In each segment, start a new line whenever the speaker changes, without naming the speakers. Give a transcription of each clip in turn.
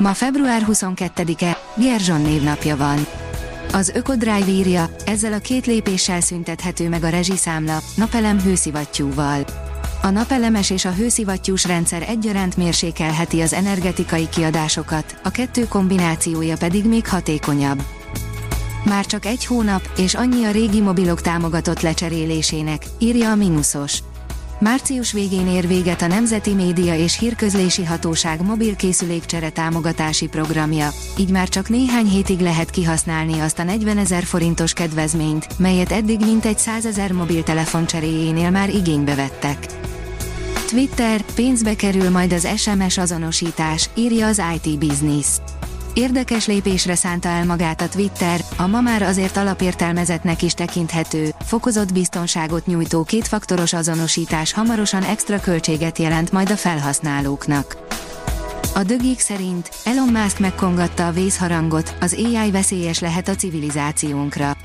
Ma február 22-e, Gerzson névnapja van. Az Ökodrive írja, ezzel a két lépéssel szüntethető meg a rezsiszámla, napelem hőszivattyúval. A napelemes és a hőszivattyús rendszer egyaránt mérsékelheti az energetikai kiadásokat, a kettő kombinációja pedig még hatékonyabb. Már csak egy hónap, és annyi a régi mobilok támogatott lecserélésének, írja a Minusos. Március végén ér véget a Nemzeti Média és Hírközlési Hatóság mobilkészülékcsere támogatási programja, így már csak néhány hétig lehet kihasználni azt a 40 ezer forintos kedvezményt, melyet eddig mintegy 100 ezer mobiltelefon cseréjénél már igénybe vettek. Twitter, pénzbe kerül majd az SMS azonosítás, írja az IT Business. Érdekes lépésre szánta el magát a Twitter, a ma már azért alapértelmezetnek is tekinthető, fokozott biztonságot nyújtó kétfaktoros azonosítás hamarosan extra költséget jelent majd a felhasználóknak. A dögik szerint Elon Musk megkongatta a vészharangot, az AI veszélyes lehet a civilizációnkra.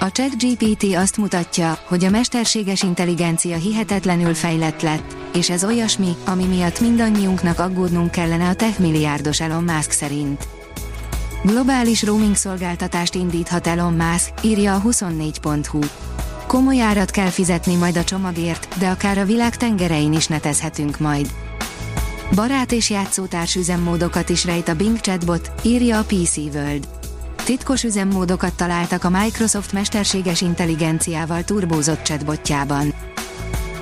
A ChatGPT azt mutatja, hogy a mesterséges intelligencia hihetetlenül fejlett lett, és ez olyasmi, ami miatt mindannyiunknak aggódnunk kellene a tech milliárdos Elon Musk szerint. Globális roaming szolgáltatást indíthat Elon Musk, írja a 24.hu. Komoly árat kell fizetni majd a csomagért, de akár a világ tengerein is netezhetünk majd. Barát és játszótárs üzemmódokat is rejt a Bing chatbot, írja a PC World. Titkos üzemmódokat találtak a Microsoft mesterséges intelligenciával turbózott chatbotjában.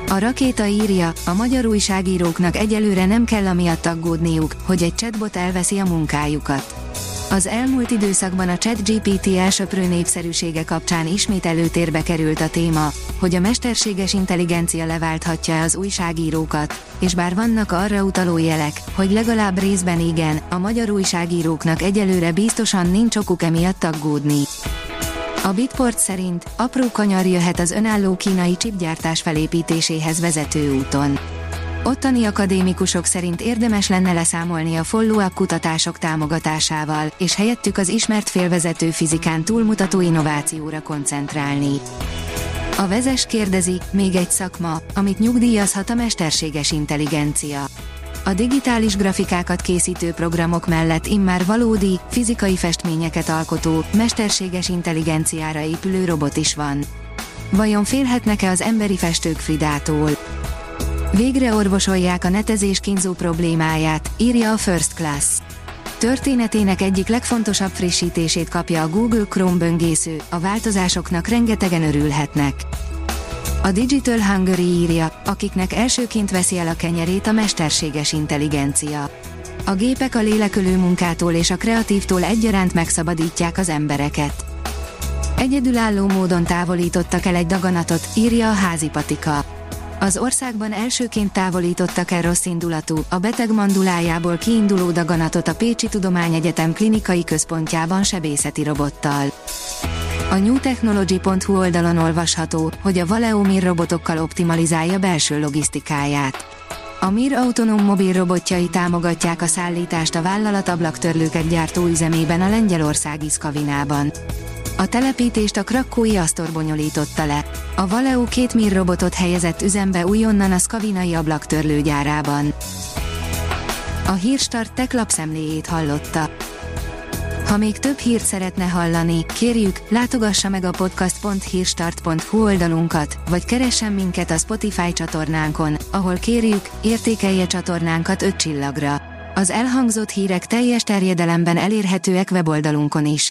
A rakéta írja, a magyar újságíróknak egyelőre nem kell amiatt aggódniuk, hogy egy chatbot elveszi a munkájukat. Az elmúlt időszakban a ChatGPT elsöprő népszerűsége kapcsán ismét előtérbe került a téma, hogy a mesterséges intelligencia leválthatja az újságírókat, és bár vannak arra utaló jelek, hogy legalább részben igen, a magyar újságíróknak egyelőre biztosan nincs okuk emiatt aggódni. A Bitport szerint apró kanyar jöhet az önálló kínai csipgyártás felépítéséhez vezető úton. Ottani akadémikusok szerint érdemes lenne leszámolni a follow-up kutatások támogatásával, és helyettük az ismert félvezető fizikán túlmutató innovációra koncentrálni. A vezes kérdezi, még egy szakma, amit nyugdíjazhat a mesterséges intelligencia. A digitális grafikákat készítő programok mellett immár valódi, fizikai festményeket alkotó, mesterséges intelligenciára épülő robot is van. Vajon félhetnek-e az emberi festők Fridától? Végre orvosolják a netezés kínzó problémáját, írja a First Class. Történetének egyik legfontosabb frissítését kapja a Google Chrome böngésző, a változásoknak rengetegen örülhetnek. A Digital Hungary írja, akiknek elsőként veszi el a kenyerét a mesterséges intelligencia. A gépek a lélekölő munkától és a kreatívtól egyaránt megszabadítják az embereket. Egyedülálló módon távolítottak el egy daganatot, írja a házi patika. Az országban elsőként távolítottak el rossz indulatú, a beteg mandulájából kiinduló daganatot a Pécsi Tudományegyetem klinikai központjában sebészeti robottal. A newtechnology.hu oldalon olvasható, hogy a Valeo Mir robotokkal optimalizálja belső logisztikáját. A Mir autonóm mobil robotjai támogatják a szállítást a vállalat ablaktörlőket gyártó üzemében a lengyelországi Szkavinában. A telepítést a krakkói Astor bonyolította le. A Valeo két Mir robotot helyezett üzembe újonnan a Skavinai ablaktörlőgyárában. A Hírstart tech lapszemléjét hallotta. Ha még több hírt szeretne hallani, kérjük, látogassa meg a podcast.hírstart.hu oldalunkat, vagy keressen minket a Spotify csatornánkon, ahol kérjük, értékelje csatornánkat 5 csillagra. Az elhangzott hírek teljes terjedelemben elérhetőek weboldalunkon is.